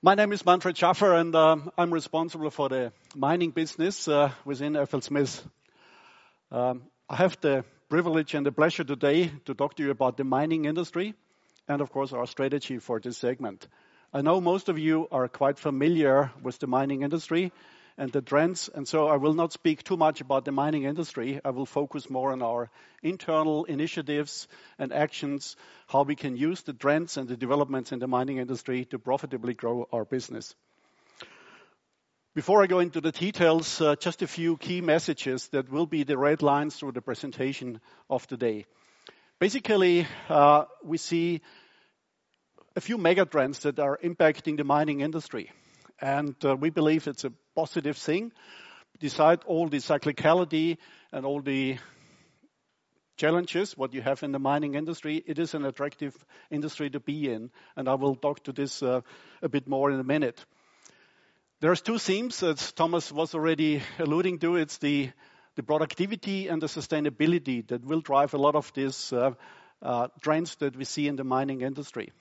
My name is Manfred Schaffer, and I'm responsible for the mining business uh, within FLSmidth. I have the privilege and the pleasure today to talk to you about the mining industry and of course, our strategy for this segment. I know most of you are quite familiar with the mining industry and the trends, and so I will not speak too much about the mining industry. I will focus more on our internal initiatives and actions, how we can use the trends and the developments in the mining industry to profitably grow our business. Before I go into the details, uh, just a few key messages that will be the red lines through the presentation of today. Basically, uh, we see a few mega trends that are impacting the mining industry, and uh, we believe it's a positive thing. Despite all the cyclicality and all the challenges, what you have in the mining industry, it is an attractive industry to be in, and I will talk to this uh, a bit more in a minute. There's two themes, that Thomas was already alluding to. It's the productivity and the sustainability that will drive a lot of these uh, uh, trends that we see in the mining industry.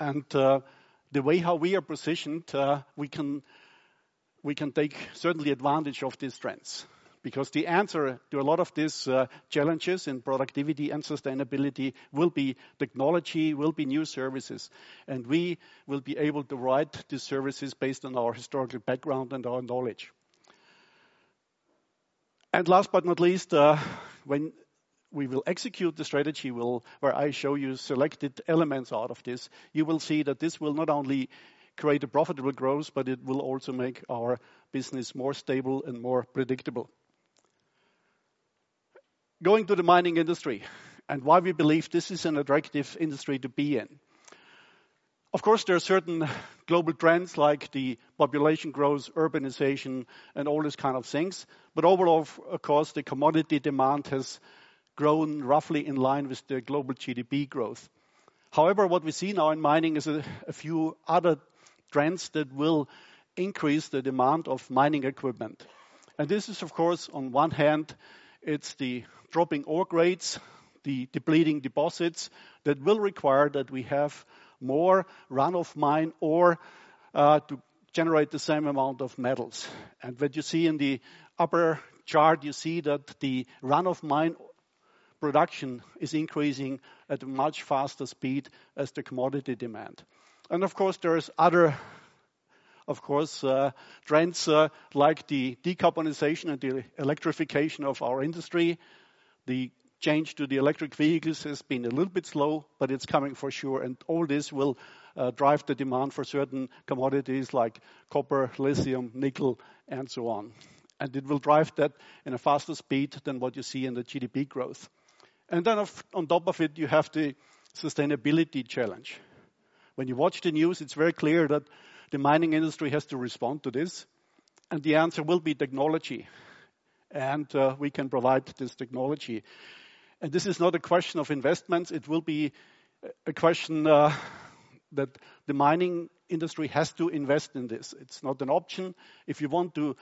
And the way how we are positioned, we can take certainly advantage of these trends. Because the answer to a lot of these uh, challenges in productivity and sustainability will be technology, will be new services, and we will be able to write these services based on our historical background and our knowledge. And last but not least, uh, when we will execute the strategy will, where I show you selected elements out of this, you will see that this will not only create a profitable growth, but it will also make our business more stable and more predictable. Going to the mining industry and why we believe this is an attractive industry to be in. Of course, there are certain global trends like the population growth, urbanization, and all these kind of things. But overall, of course, the commodity demand has grown roughly in line with the global GDP growth. However, what we see now in mining is a few other trends that will increase the demand of mining equipment. And this is, of course, on one hand, it's the dropping ore grades, the depleting deposits that will require that we have more run-of-mine ore uh, to generate the same amount of metals. And what you see in the upper chart, you see that the run-of-mine production is increasing at a much faster speed as the commodity demand. And of course, there is other of course, uh, trends uh, like the decarbonization and the electrification of our industry. The change to the electric vehicles has been a little bit slow, but it's coming for sure, and all this will uh, drive the demand for certain commodities like copper, lithium, nickel, and so on. And it will drive that in a faster speed than what you see in the GDP growth. And then, on top of it, you have the sustainability challenge. When you watch the news, it's very clear that the mining industry has to respond to this, and the answer will be technology. And uh, we can provide this technology. And this is not a question of investments, it will be a question uh, that the mining industry has to invest in this. It's not an option. If you want to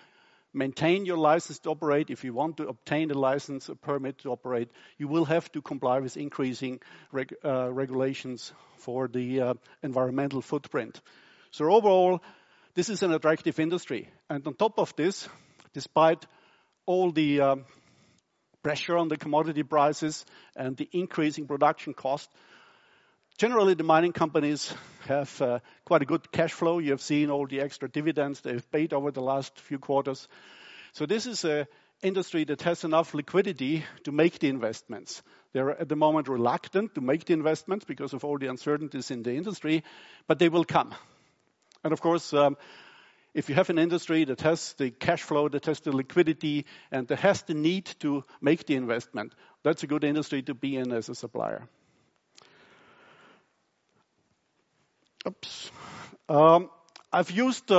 maintain your license to operate, if you want to obtain a license, a permit to operate, you will have to comply with increasing reg- uh, regulations for the uh, environmental footprint. So overall, this is an attractive industry. And on top of this, despite all the um, pressure on the commodity prices and the increasing production cost, generally, the mining companies have uh, quite a good cash flow. You have seen all the extra dividends they've paid over the last few quarters. So this is an industry that has enough liquidity to make the investments. They're at the moment reluctant to make the investments because of all the uncertainties in the industry, but they will come. And of course, if you have an industry that has the cash flow, that has the liquidity, and that has the need to make the investment, that's a good industry to be in as a supplier. Oops. Um, I've used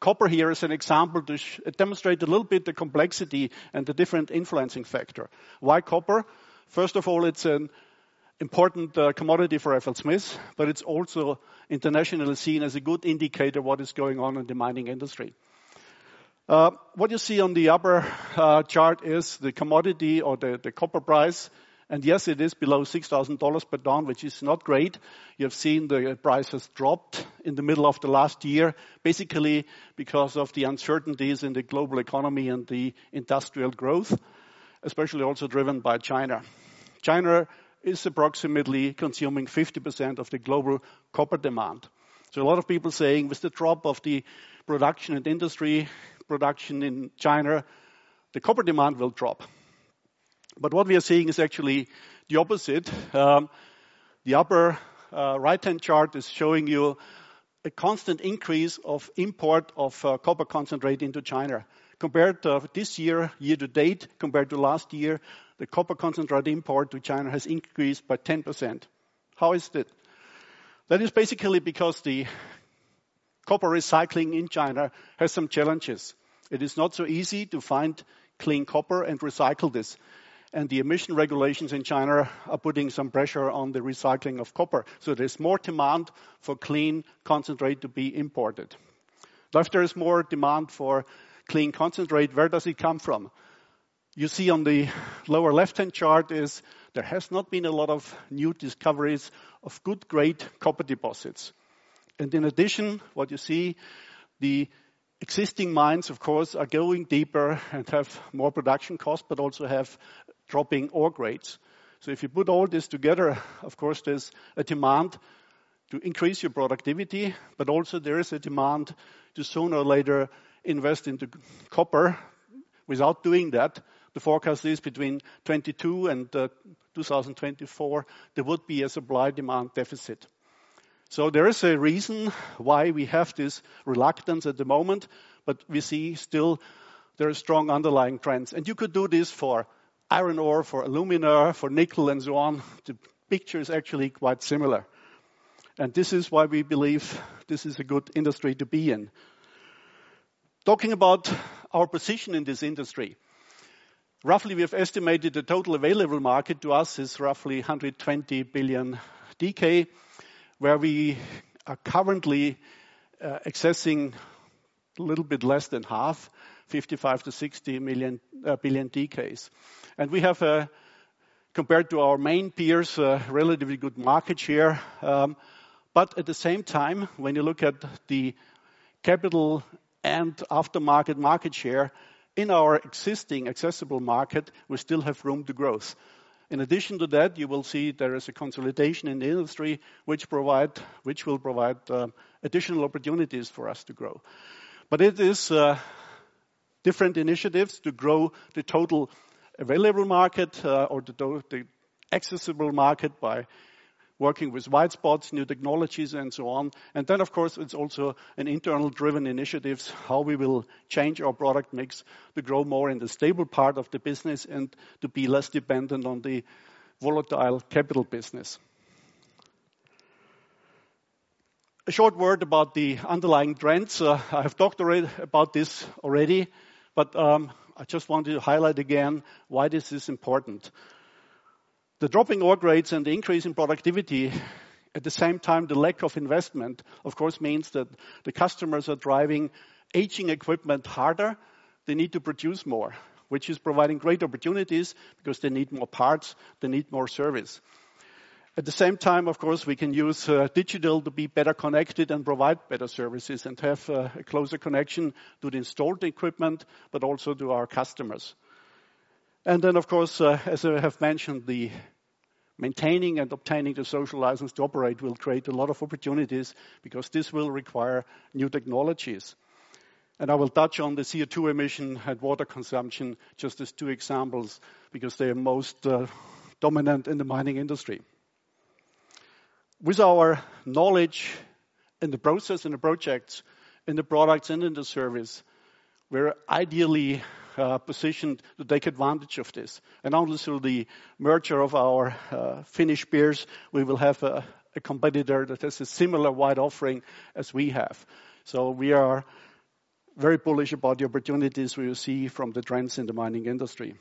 copper here as an example to sh- demonstrate a little bit the complexity and the different influencing factor. Why copper? First of all, it's an important uh, commodity for FLSmidth, but it's also internationally seen as a good indicator what is going on in the mining industry. Uh, what you see on the upper uh, chart is the commodity or the, the copper price, And yes, it is below $6,000 per ton, which is not great. You have seen the price has dropped in the middle of the last year, basically because of the uncertainties in the global economy and the industrial growth, especially also driven by China. China is approximately consuming 50% of the global copper demand. So a lot of people saying with the drop of the production and industry production in China, the copper demand will drop. But what we are seeing is actually the opposite. Um, the upper uh, right-hand chart is showing you a constant increase of import of uh, copper concentrate into China. Compared to this year, year to date, compared to last year, the copper concentrate import to China has increased by 10%. How is that? That is basically because the copper recycling in China has some challenges. It is not so easy to find clean copper and recycle this and the emission regulations in China are putting some pressure on the recycling of copper. So there's more demand for clean concentrate to be imported. If there is more demand for clean concentrate, where does it come from? You see on the lower left-hand chart is there has not been a lot of new discoveries of good grade copper deposits. And in addition, what you see, the existing mines, of course, are going deeper and have more production costs, but also have dropping ore grades. So if you put all this together, of course, there's a demand to increase your productivity, but also there is a demand to sooner or later invest into copper. Without doing that, the forecast is between 22 and uh, 2024, there would be a supply-demand deficit. So there is a reason why we have this reluctance at the moment, but we see still there are strong underlying trends. And you could do this for iron ore, for alumina, for nickel, and so on. The picture is actually quite similar. And this is why we believe this is a good industry to be in. Talking about our position in this industry, roughly we have estimated the total available market to us is roughly 120 billion DK, where we are currently uh, accessing a little bit less than half, 55 to 60 million, uh, billion DKs. And we have, uh, compared to our main peers, a relatively good market share. Um, but at the same time, when you look at the capital and aftermarket market share in our existing accessible market, we still have room to growth. In addition to that, you will see there is a consolidation in the industry which provide, which will provide uh, additional opportunities for us to grow. But it is uh, different initiatives to grow the total available market uh, or the, the accessible market by working with white spots, new technologies, and so on. And then, of course, it's also an internal driven initiatives, how we will change our product mix to grow more in the stable part of the business and to be less dependent on the volatile capital business. A short word about the underlying trends. Uh, I have talked about this already, but um, I just wanted to highlight again why this is important. The dropping ore grades and the increase in productivity, at the same time, the lack of investment, of course, means that the customers are driving aging equipment harder. They need to produce more, which is providing great opportunities because they need more parts, they need more service. At the same time, of course, we can use uh, digital to be better connected and provide better services and have uh, a closer connection to the installed equipment, but also to our customers. And then, of course, uh, as I have mentioned, the maintaining and obtaining the social license to operate will create a lot of opportunities because this will require new technologies. And I will touch on the CO2 emission and water consumption just as two examples because they are most uh, dominant in the mining industry with our knowledge in the process, in the projects, in the products, and in the service, we're ideally uh, positioned to take advantage of this. And only through the merger of our uh, Finnish peers, we will have a, a competitor that has a similar wide offering as we have. So we are very bullish about the opportunities we will see from the trends in the mining industry.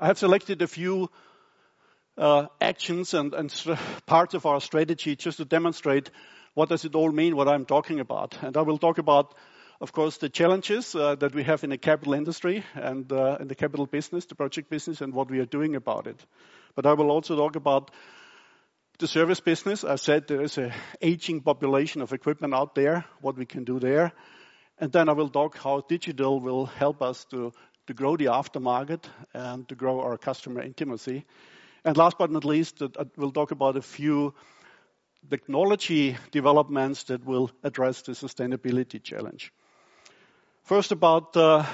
I have selected a few uh, actions and, and parts of our strategy just to demonstrate what does it all mean, what I'm talking about. And I will talk about, of course, the challenges uh, that we have in the capital industry and uh, in the capital business, the project business, and what we are doing about it. But I will also talk about the service business. I said there is an aging population of equipment out there, what we can do there. And then I will talk how digital will help us to, to grow the aftermarket and to grow our customer intimacy. And last but not least, I will talk about a few technology developments that will address the sustainability challenge. First, about uh,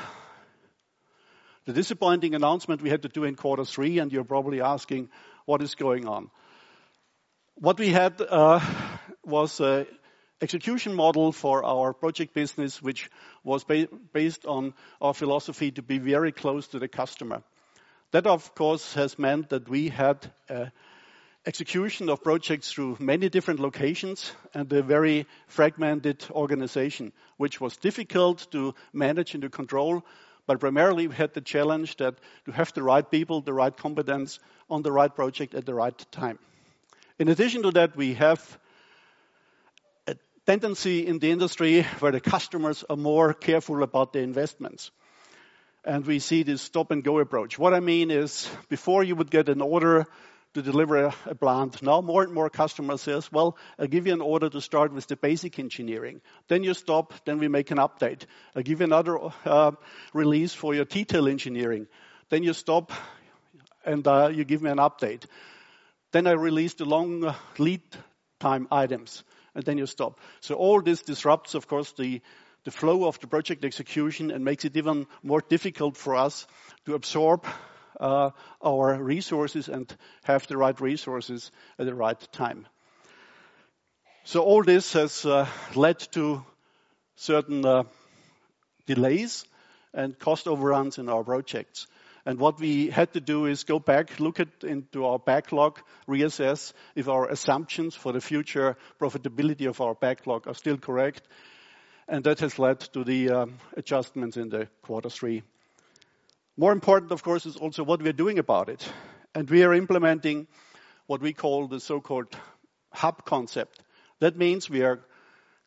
the disappointing announcement we had to do in quarter three, and you're probably asking what is going on. What we had uh, was an execution model for our project business, which was ba- based on our philosophy to be very close to the customer. That, of course, has meant that we had uh, execution of projects through many different locations and a very fragmented organization, which was difficult to manage and to control. But primarily, we had the challenge that to have the right people, the right competence on the right project at the right time. In addition to that, we have a tendency in the industry where the customers are more careful about their investments. And we see this stop-and-go approach. What I mean is, before you would get an order to deliver a plant, now more and more customers says, "Well, I'll give you an order to start with the basic engineering." Then you stop, then we make an update. I'll give you another uh, release for your detail engineering. Then you stop, and uh, you give me an update. Then I release the long uh, lead time items, and then you stop. So all this disrupts, of course, the flow of the project execution and makes it even more difficult for us to absorb uh, our resources and have the right resources at the right time. So all this has led to certain uh, delays and cost overruns in our projects. And what we had to do is go back, look into our backlog, reassess if our assumptions for the future profitability of our backlog are still correct. And that has led to the um, adjustments in the quarter three. More important, of course, is also what we're doing about it. And we are implementing what we call the so-called hub concept. That means we are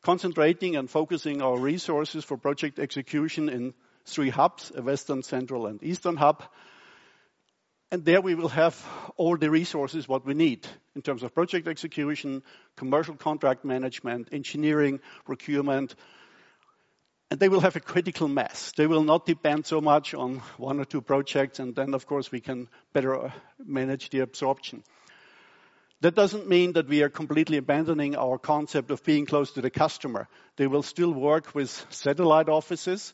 concentrating and focusing our resources for project execution in three hubs, a western, central, and eastern hub. And there we will have all the resources what we need in terms of project execution, commercial contract management, engineering, procurement. They will have a critical mass. They will not depend so much on one or two projects, and then, of course, we can better uh, manage the absorption. That doesn't mean that we are completely abandoning our concept of being close to the customer. They will still work with satellite offices,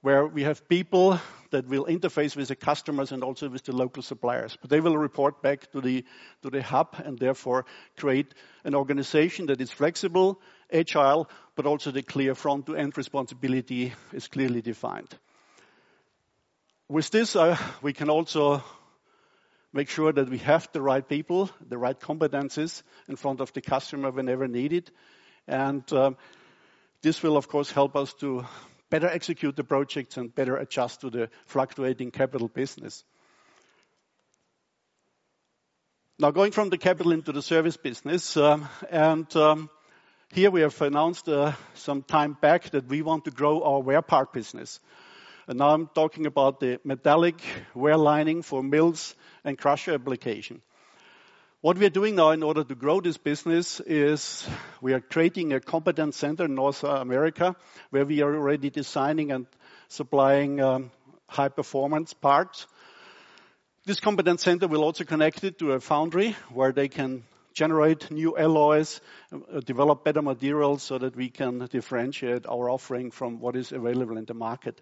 where we have people that will interface with the customers and also with the local suppliers. But they will report back to the, to the hub and therefore create an organization that is flexible, agile, but also the clear front-to-end responsibility is clearly defined. With this, uh, we can also make sure that we have the right people, the right competencies in front of the customer whenever needed. And um, this will, of course, help us to better execute the projects and better adjust to the fluctuating capital business. Now, going from the capital into the service business, um, um, here we have announced uh, some time back that we want to grow our wear part business. And now I'm talking about the metallic wear lining for mills and crusher application. What we are doing now in order to grow this business is we are creating a competence center in North America, where we are already designing and supplying um, high-performance parts. This competence center will also connect it to a foundry where they can generate new alloys, uh, develop better materials so that we can differentiate our offering from what is available in the market.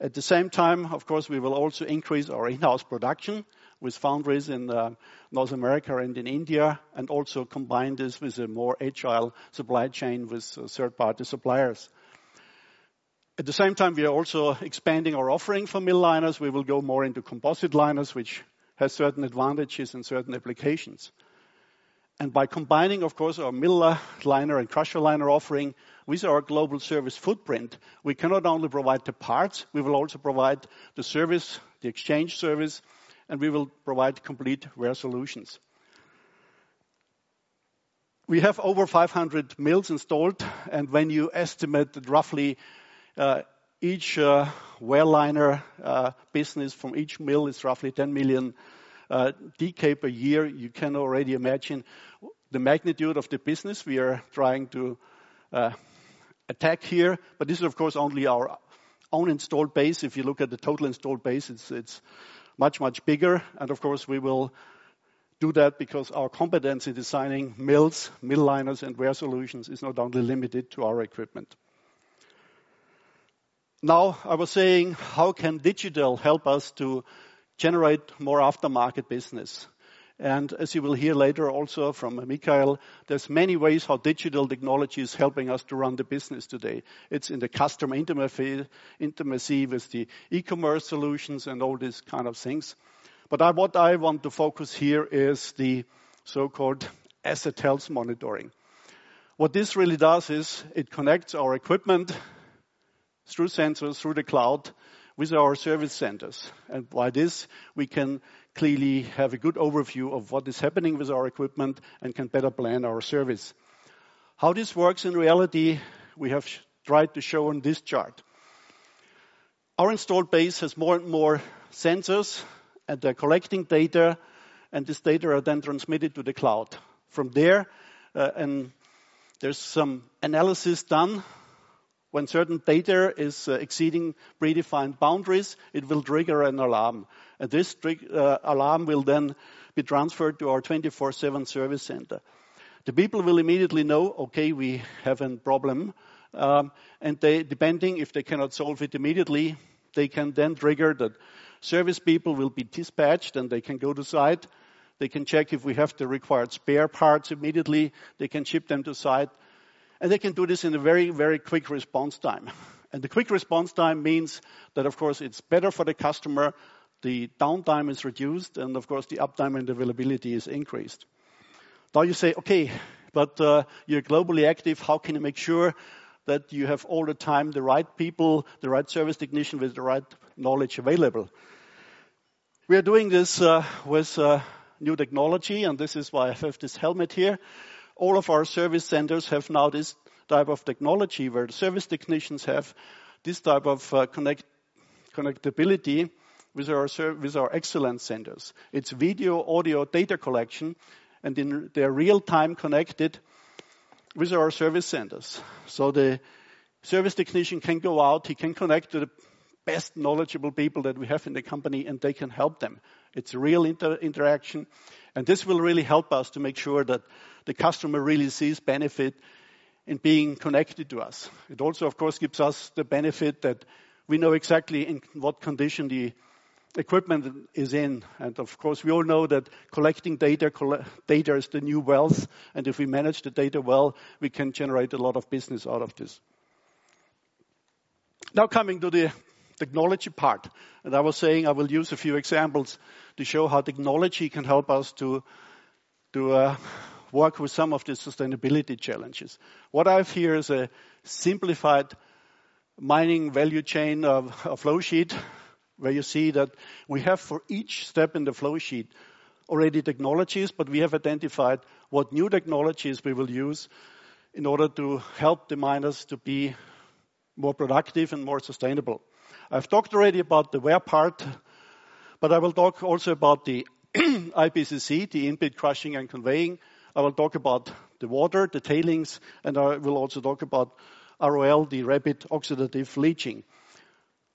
At the same time, of course, we will also increase our in-house production with foundries in uh, North America and in India, and also combine this with a more agile supply chain with uh, third-party suppliers. At the same time, we are also expanding our offering for mill liners. We will go more into composite liners, which has certain advantages in certain applications. And by combining, of course, our mill liner and crusher liner offering with our global service footprint, we can not only provide the parts, we will also provide the service, the exchange service, and we will provide complete wear solutions. We have over 500 mills installed, and when you estimate that roughly uh, each uh, well liner uh, business from each mill is roughly 10 million DKK per year, you can already imagine the magnitude of the business we are trying to uh, attack here. But this is, of course, only our own installed base. If you look at the total installed base, it's it's much, much bigger. And of course, we will do that because our competence in designing mills, mill liners, and wear solutions is not only limited to our equipment. Now, I was saying, how can digital help us to generate more aftermarket business? And as you will hear later also from Mikael, there's many ways how digital technology is helping us to run the business today. It's in the customer intimacy with the e-commerce solutions and all these kind of things. But I, what I want to focus here is the so-called asset health monitoring. What this really does is it connects our equipment through sensors, through the cloud, with our service centers. And by this, we can clearly have a good overview of what is happening with our equipment and can better plan our service. How this works in reality, we have tried to show on this chart. Our installed base has more and more sensors, and they're collecting data, and this data are then transmitted to the cloud. From there, uh, and there's some analysis done. When certain data is uh, exceeding predefined boundaries, it will trigger an alarm. And this uh, alarm will then be transferred to our 24/7 service center. The people will immediately know, okay, we have a problem. Um, and depending if they cannot solve it immediately, they can then trigger that service people will be dispatched, and they can go to site. They can check if we have the required spare parts immediately. They can ship them to site. And they can do this in a very, very quick response time. And the quick response time means that, of course, it's better for the customer, the downtime is reduced, and of course, the uptime and availability is increased. Now you say, "Okay, but uh, you're globally active. How can you make sure that you have all the time the right people, the right service technician with the right knowledge available?" We are doing this uh, with uh, new technology, and this is why I have this helmet here. All of our service centers have now this type of technology where the service technicians have this type of uh, connectivity with our with our excellence centers. It's video, audio, data collection, and they're real-time connected with our service centers. So the service technician can go out, he can connect to the best knowledgeable people that we have in the company, and they can help them. It's a real interaction, and this will really help us to make sure that the customer really sees benefit in being connected to us. It also, of course, gives us the benefit that we know exactly in what condition the equipment is in. And of course, we all know that collecting data, data is the new wealth, and if we manage the data well, we can generate a lot of business out of this. Now coming to the technology part, And I was saying I will use a few examples to show how technology can help us to to uh, work with some of the sustainability challenges. What I have here is a simplified mining value chain of a flow sheet, where you see that we have for each step in the flow sheet already technologies, but we have identified what new technologies we will use in order to help the miners to be more productive and more sustainable. I've talked already about the wear part, but I will talk also about the IPCC, the in-pit crushing and conveying. I will talk about the water, the tailings, and I will also talk about ROL, the rapid oxidative leaching.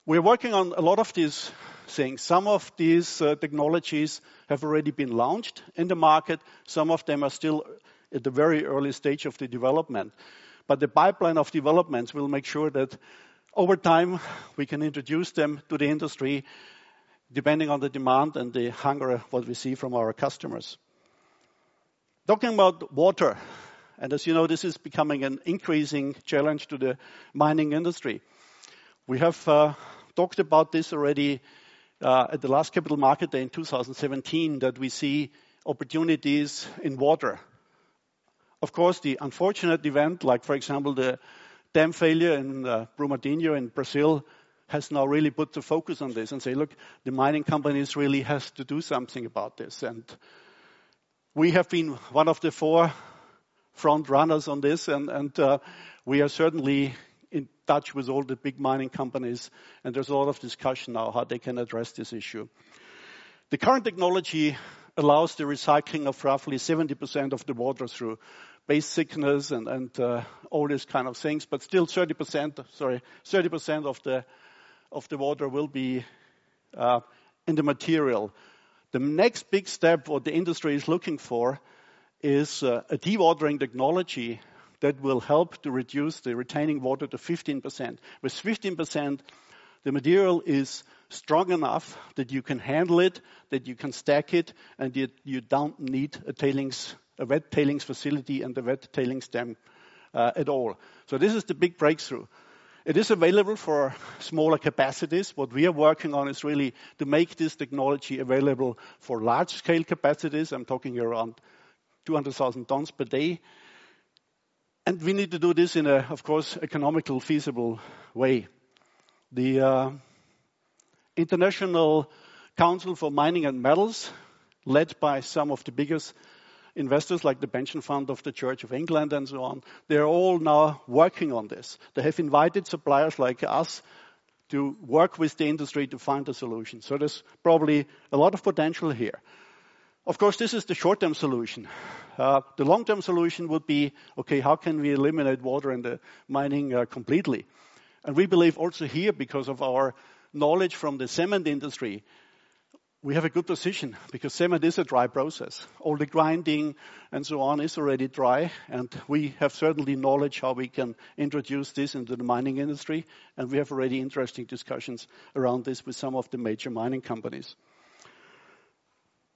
We're working on a lot of these things. Some of these uh, technologies have already been launched in the market. Some of them are still at the very early stage of the development. But the pipeline of developments will make sure that over time, we can introduce them to the industry depending on the demand and the hunger, what we see from our customers. Talking about water, and as you know, this is becoming an increasing challenge to the mining industry. We have uh, talked about this already uh, at the last Capital Market Day in 2017, that we see opportunities in water. Of course, the unfortunate event, like for example, the dam failure in Brumadinho in Brazil, has now really put the focus on this and say, "Look, the mining companies really has to do something about this." And we have been one of the four front runners on this, and, and uh, we are certainly in touch with all the big mining companies, and there's a lot of discussion now how they can address this issue. The current technology allows the recycling of roughly 70% of the water through base sickness and, and uh, all these kind of things, but still 30%, sorry, 30% of the, of the water will be uh, in the material. The next big step what the industry is looking for is uh, a dewatering technology that will help to reduce the retaining water to 15%. With 15%, the material is strong enough that you can handle it, that you can stack it, and you, you don't need a tailings, a wet tailings facility and a wet tailings dam uh, at all. So this is the big breakthrough. It is available for smaller capacities. What we are working on is really to make this technology available for large scale capacities. I'm talking around 200,000 tons per day. And we need to do this in a, of course, economical, feasible way. The uh, International Council for Mining and Metals, led by some of the biggest investors like the pension fund of the Church of England and so on, they're all now working on this. They have invited suppliers like us to work with the industry to find a solution. So there's probably a lot of potential here. Of course, this is the short-term solution. Uh, the long-term solution would be, okay, how can we eliminate water in the mining uh, completely? And we believe also here, because of our knowledge from the cement industry, we have a good position because cement is a dry process. All the grinding and so on is already dry, and we have certainly knowledge how we can introduce this into the mining industry, and we have already interesting discussions around this with some of the major mining companies.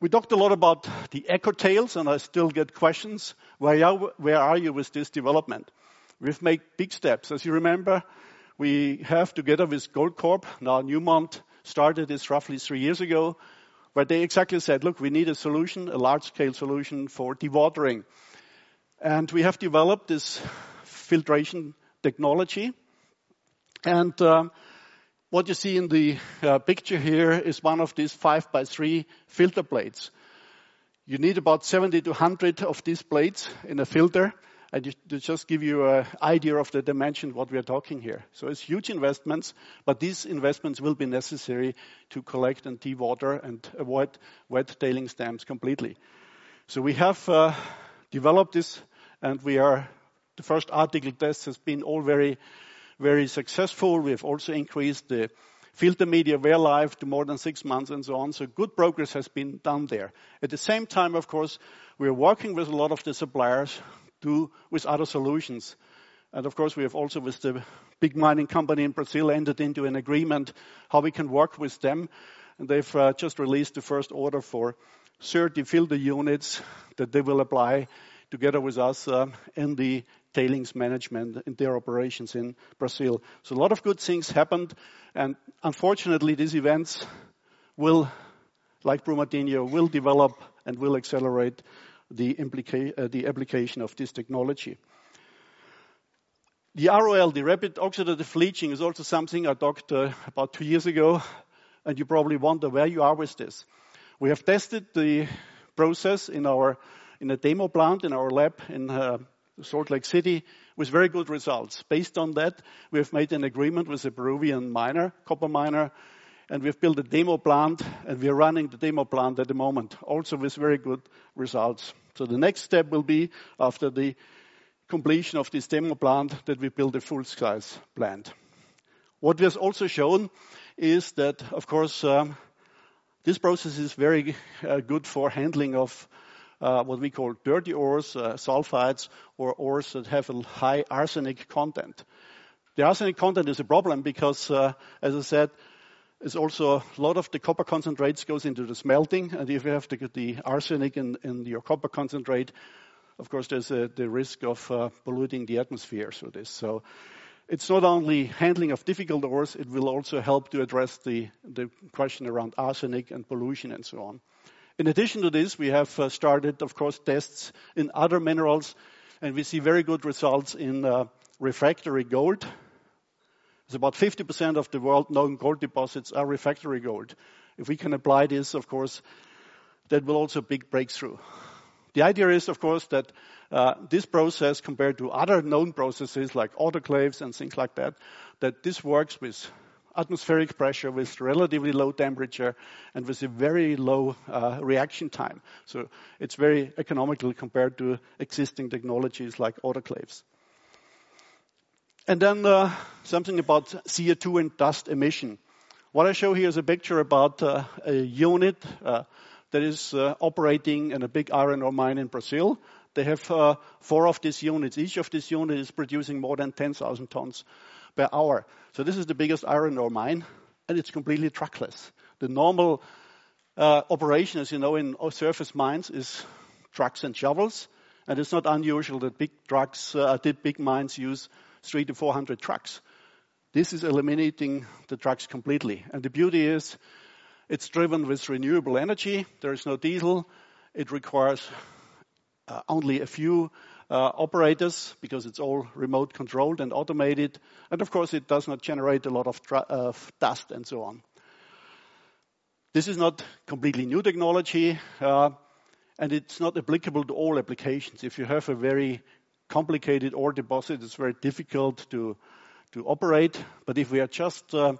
We talked a lot about the EcoTails, and I still get questions. Where are, where are you with this development? We've made big steps. As you remember, we have, together with Goldcorp, now Newmont started this roughly three years ago, where they exactly said, look, we need a solution, a large-scale solution for dewatering. And we have developed this filtration technology. And um, what you see in the uh, picture here is one of these five by three filter plates. You need about 70 to 100 of these plates in a filter. And to just give you an idea of the dimension what we are talking here. So it's huge investments, but these investments will be necessary to collect and dewater and avoid wet tailings dams completely. So we have uh, developed this, and we are the first article test has been all very, very successful. We have also increased the filter media wear life to more than six months and so on. So good progress has been done there. At the same time, of course, we are working with a lot of the suppliers do with other solutions. And of course, we have also with the big mining company in Brazil entered into an agreement how we can work with them. And they've uh, just released the first order for 30 filter units that they will apply together with us uh, in the tailings management in their operations in Brazil. So a lot of good things happened, and unfortunately, these events will, like Brumadinho, will develop and will accelerate the, uh, the application of this technology. The ROL, the rapid oxidative leaching, is also something I talked uh, about two years ago, and you probably wonder where you are with this. We have tested the process in our in a demo plant in our lab in uh, Salt Lake City with very good results. Based on that, we have made an agreement with a Peruvian miner, copper miner, and we've built a demo plant, and we are running the demo plant at the moment, also with very good results. So the next step will be, after the completion of this demo plant, that we build a full-size plant. What have also shown is that, of course, um, this process is very uh, good for handling of uh, what we call dirty ores, uh, sulfides, or ores that have a high arsenic content. The arsenic content is a problem because, as I said, is also a lot of the copper concentrates goes into the smelting, and if you have the, the arsenic in, in, your copper concentrate, of course, there's a, the risk of uh, polluting the atmosphere through this. So it's not only handling of difficult ores, it will also help to address the, the question around arsenic and pollution and so on. In addition to this, we have uh, started, of course, tests in other minerals, and we see very good results in uh, refractory gold, it's about 50% of the world known gold deposits are refractory gold. If we can apply this, of course, that will also be a big breakthrough. The idea is, of course, that uh, this process, compared to other known processes like autoclaves and things like that, that this works with atmospheric pressure, with relatively low temperature, and with a very low uh, reaction time. So it's very economical compared to existing technologies like autoclaves. And then uh, something about CO2 and dust emission. What I show here is a picture about uh, a unit uh, that is uh, operating in a big iron ore mine in Brazil. They have uh, four of these units. Each of these units is producing more than 10,000 tons per hour. So this is the biggest iron ore mine, and it's completely truckless. The normal uh, operation, as you know, in surface mines is trucks and shovels, and it's not unusual that big trucks, uh, did big mines use three to 400 trucks. This is eliminating the trucks completely. And the beauty is it's driven with renewable energy. There is no diesel. It requires uh, only a few uh, operators because it's all remote controlled and automated. And of course, it does not generate a lot of, of dust and so on. This is not completely new technology, uh, and it's not applicable to all applications. If you have a very complicated ore deposit, it's very difficult to, to operate. But if we are just, uh,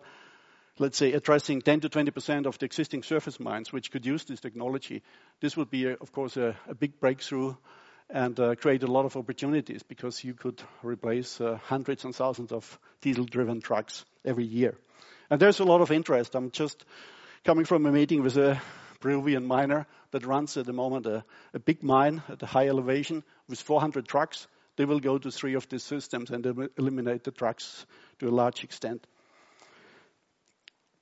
let's say, addressing 10 to 20% of the existing surface mines which could use this technology, this would be, of course, a, a big breakthrough and uh, create a lot of opportunities because you could replace uh, hundreds and thousands of diesel-driven trucks every year. And there's a lot of interest. I'm just coming from a meeting with a Peruvian miner that runs at the moment a, a big mine at a high elevation with 400 trucks. They will go to three of these systems and eliminate the trucks to a large extent.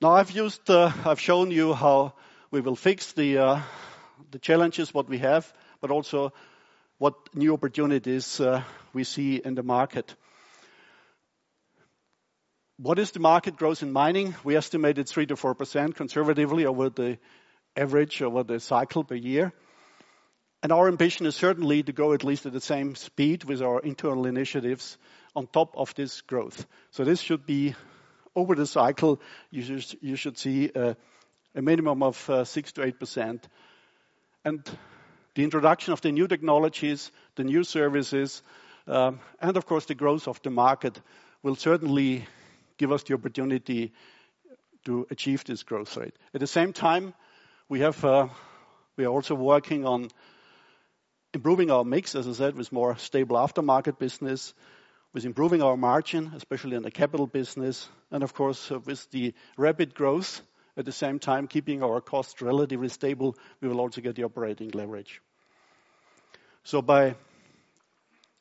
Now I've used, uh, I've shown you how we will fix the, uh, the challenges what we have, but also what new opportunities uh, we see in the market. What is the market growth in mining? We estimated 3 to 4 percent conservatively over the average over the cycle per year. And our ambition is certainly to go at least at the same speed with our internal initiatives on top of this growth. So this should be over the cycle, you should, you should see a, a minimum of uh, 6 to 8 percent. And the introduction of the new technologies, the new services, um, and of course the growth of the market will certainly give us the opportunity to achieve this growth rate. At the same time, we have uh, we are also working on improving our mix, as I said, with more stable aftermarket business, with improving our margin, especially in the capital business, and of course, uh, with the rapid growth, at the same time, keeping our costs relatively stable, we will also get the operating leverage. So by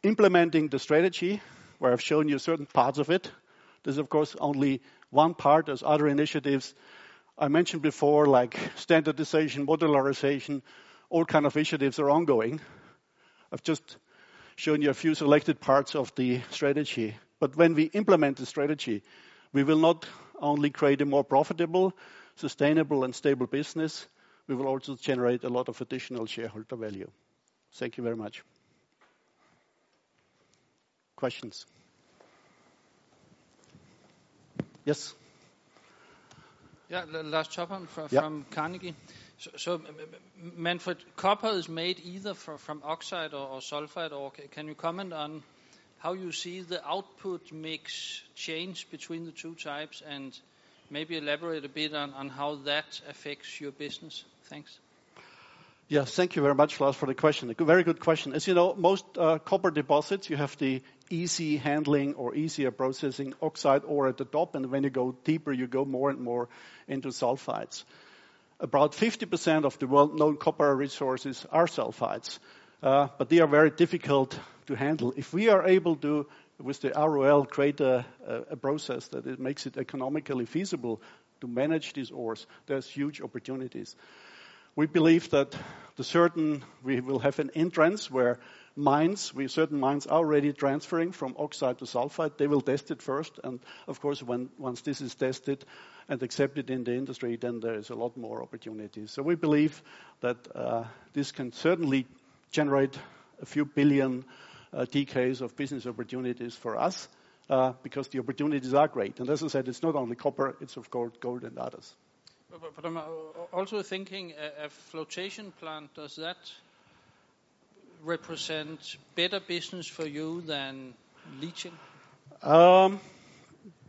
implementing the strategy, where I've shown you certain parts of it, this is of course only one part. There's other initiatives I mentioned before, like standardization, modularization, all kind of initiatives are ongoing. I've just shown you a few selected parts of the strategy. But when we implement the strategy, we will not only create a more profitable, sustainable, and stable business, we will also generate a lot of additional shareholder value. Thank you very much. Questions? Yes. Yeah, Lars Topholm from, Carnegie. So, Manfred, copper is made either from, from oxide or, sulfide, or can you comment on how you see the output mix change between the two types and maybe elaborate a bit on, on how that affects your business? Thanks. Yes, thank you very much, Lars, for the question. A very good question. As you know, most uh, copper deposits, you have the easy handling or easier processing oxide ore at the top, and when you go deeper, you go more and more into sulfides. About 50% of the world-known copper resources are sulfides, uh, but they are very difficult to handle. If we are able to, with the ROL, create a, a process that it makes it economically feasible to manage these ores, there's huge opportunities. We believe that the certain we will have an entrance where mines, we certain mines are already transferring from oxide to sulfide. They will test it first, and of course, when once this is tested and accepted in the industry, then there is a lot more opportunities. So we believe that uh, this can certainly generate a few billion uh, DKs of business opportunities for us, uh, because the opportunities are great. And as I said, it's not only copper, it's of course gold and others. But, I'm uh, also thinking a, a, flotation plant, does that represent better business for you than leaching? Um,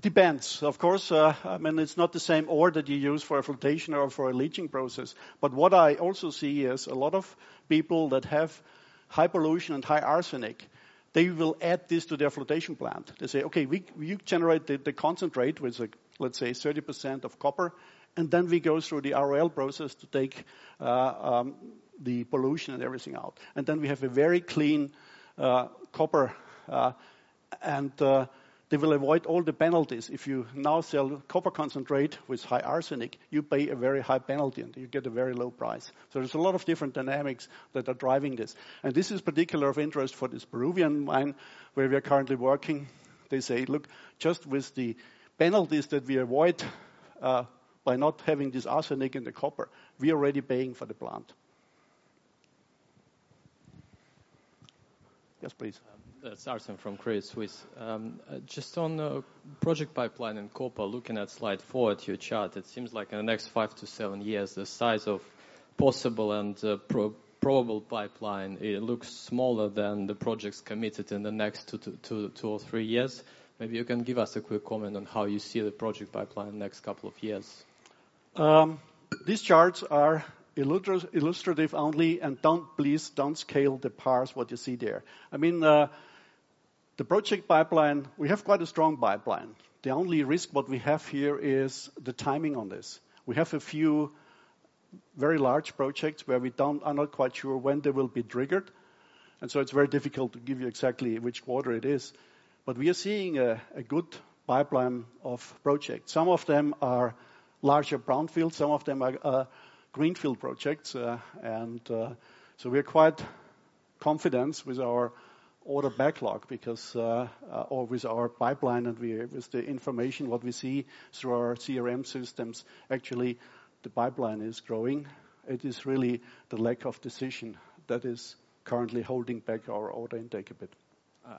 depends, of course. Uh, I mean, it's not the same ore that you use for a flotation or for a leaching process. But what I also see is a lot of people that have high pollution and high arsenic, they will add this to their flotation plant. They say, okay, we, generate the, the concentrate with, let's say, 30% of copper, and then we go through the ROL process to take uh, um, the pollution and everything out. And then we have a very clean uh, copper, uh, and uh, they will avoid all the penalties. If you now sell copper concentrate with high arsenic, you pay a very high penalty and you get a very low price. So there's a lot of different dynamics that are driving this. And this is particular of interest for this Peruvian mine where we are currently working. They say, look, just with the penalties that we avoid uh, by not having this arsenic in the copper, we are already paying for the plant. Yes, please. That's Arsene from Credit Suisse. Um, uh, just on the project pipeline in copper, looking at slide four at your chart, it seems like in the next five to seven years, the size of possible and uh, probable pipeline, it looks smaller than the projects committed in the next two or three years. Maybe you can give us a quick comment on how you see the project pipeline in the next couple of years. Um, these charts are illustrative only, and don't please don't scale the parse what you see there. I mean, uh, the project pipeline, we have quite a strong pipeline. The only risk what we have here is the timing on this. We have a few very large projects where we don't, are not quite sure when they will be triggered, and so it's very difficult to give you exactly which quarter it is. But we are seeing a, a good pipeline of projects. Some of them are larger brownfields, some of them are uh, greenfield projects, uh, and uh, so we're quite confident with our order backlog because, uh, or with our pipeline and with the information what we see through our CRM systems, actually the pipeline is growing. It is really the lack of decision that is currently holding back our order intake a bit.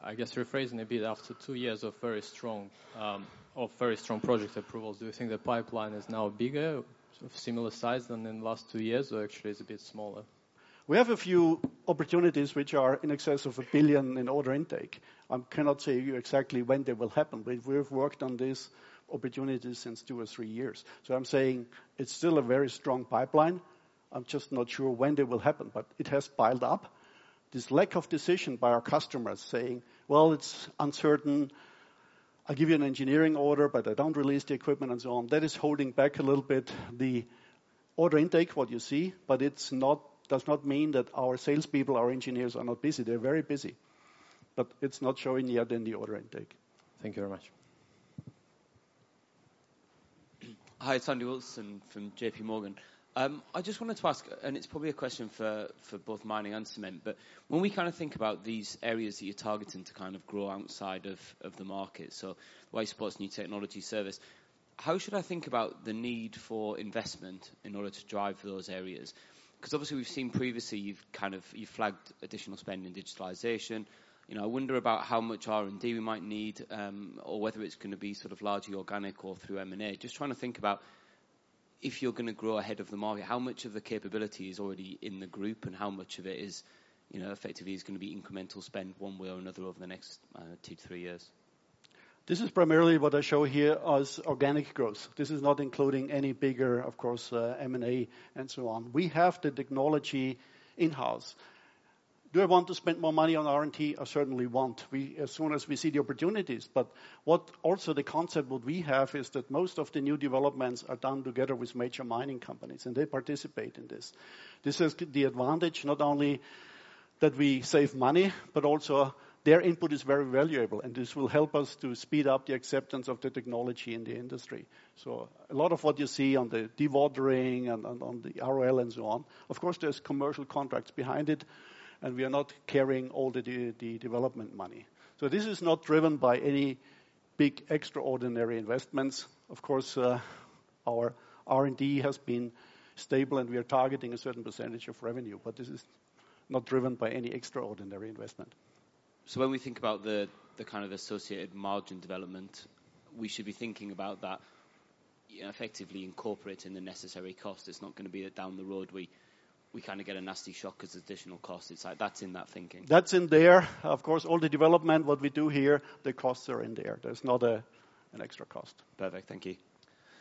I guess rephrasing a bit, after two years of very strong um, of very strong project approvals, do you think the pipeline is now bigger, of similar size than in the last two years, or actually is a bit smaller? We have a few opportunities which are in excess of a 1 billion in order intake. I cannot say you exactly when they will happen, but we've worked on these opportunities since two or three years. So I'm saying it's still a very strong pipeline. I'm just not sure when they will happen, but it has piled up. This lack of decision by our customers saying, "Well, it's uncertain. I give you an engineering order, but I don't release the equipment," and so on. That is holding back a little bit the order intake, what you see, but it's not does not mean that our salespeople, our engineers are not busy. They're very busy. But it's not showing yet in the order intake. Thank you very much. Hi, it's Andy Wilson from JP Morgan. Um, I just wanted to ask, and it's probably a question for, for both mining and cement, but when we kind of think about these areas that you're targeting to kind of grow outside of, of the market, so waste sports, new technology service, how should I think about the need for investment in order to drive those areas? Because obviously we've seen previously you've kind of you've flagged additional spend in digitalization. You know, I wonder about how much R&D we might need, um, or whether it's going to be sort of largely organic or through M&A. Just trying to think about if you're going to grow ahead of the market, how much of the capability is already in the group, and how much of it is, you know, effectively is going to be incremental spend one way or another over the next uh, two to three years. This is primarily what I show here as organic growth. This is not including any bigger, of course, uh, M&A and so on. We have the technology in-house. Do I want to spend more money on R&D? I certainly want. We, as soon as we see the opportunities. But what also the concept what we have is that most of the new developments are done together with major mining companies, and they participate in this. This is the advantage not only that we save money, but also their input is very valuable, and this will help us to speed up the acceptance of the technology in the industry. So a lot of what you see on the dewatering and, and on the ROL and so on, of course, there's commercial contracts behind it, and we are not carrying all the, the, development money. So this is not driven by any big extraordinary investments. Of course, uh, our R&D has been stable, and we are targeting a certain percentage of revenue, but this is not driven by any extraordinary investment. So when we think about the the kind of associated margin development, we should be thinking about that effectively incorporating the necessary cost. It's not going to be that down the road we we kind of get a nasty shock as additional cost. It's like that's in that thinking. That's in there. Of course, all the development, what we do here, the costs are in there. There's not a, an extra cost. Perfect. Thank you.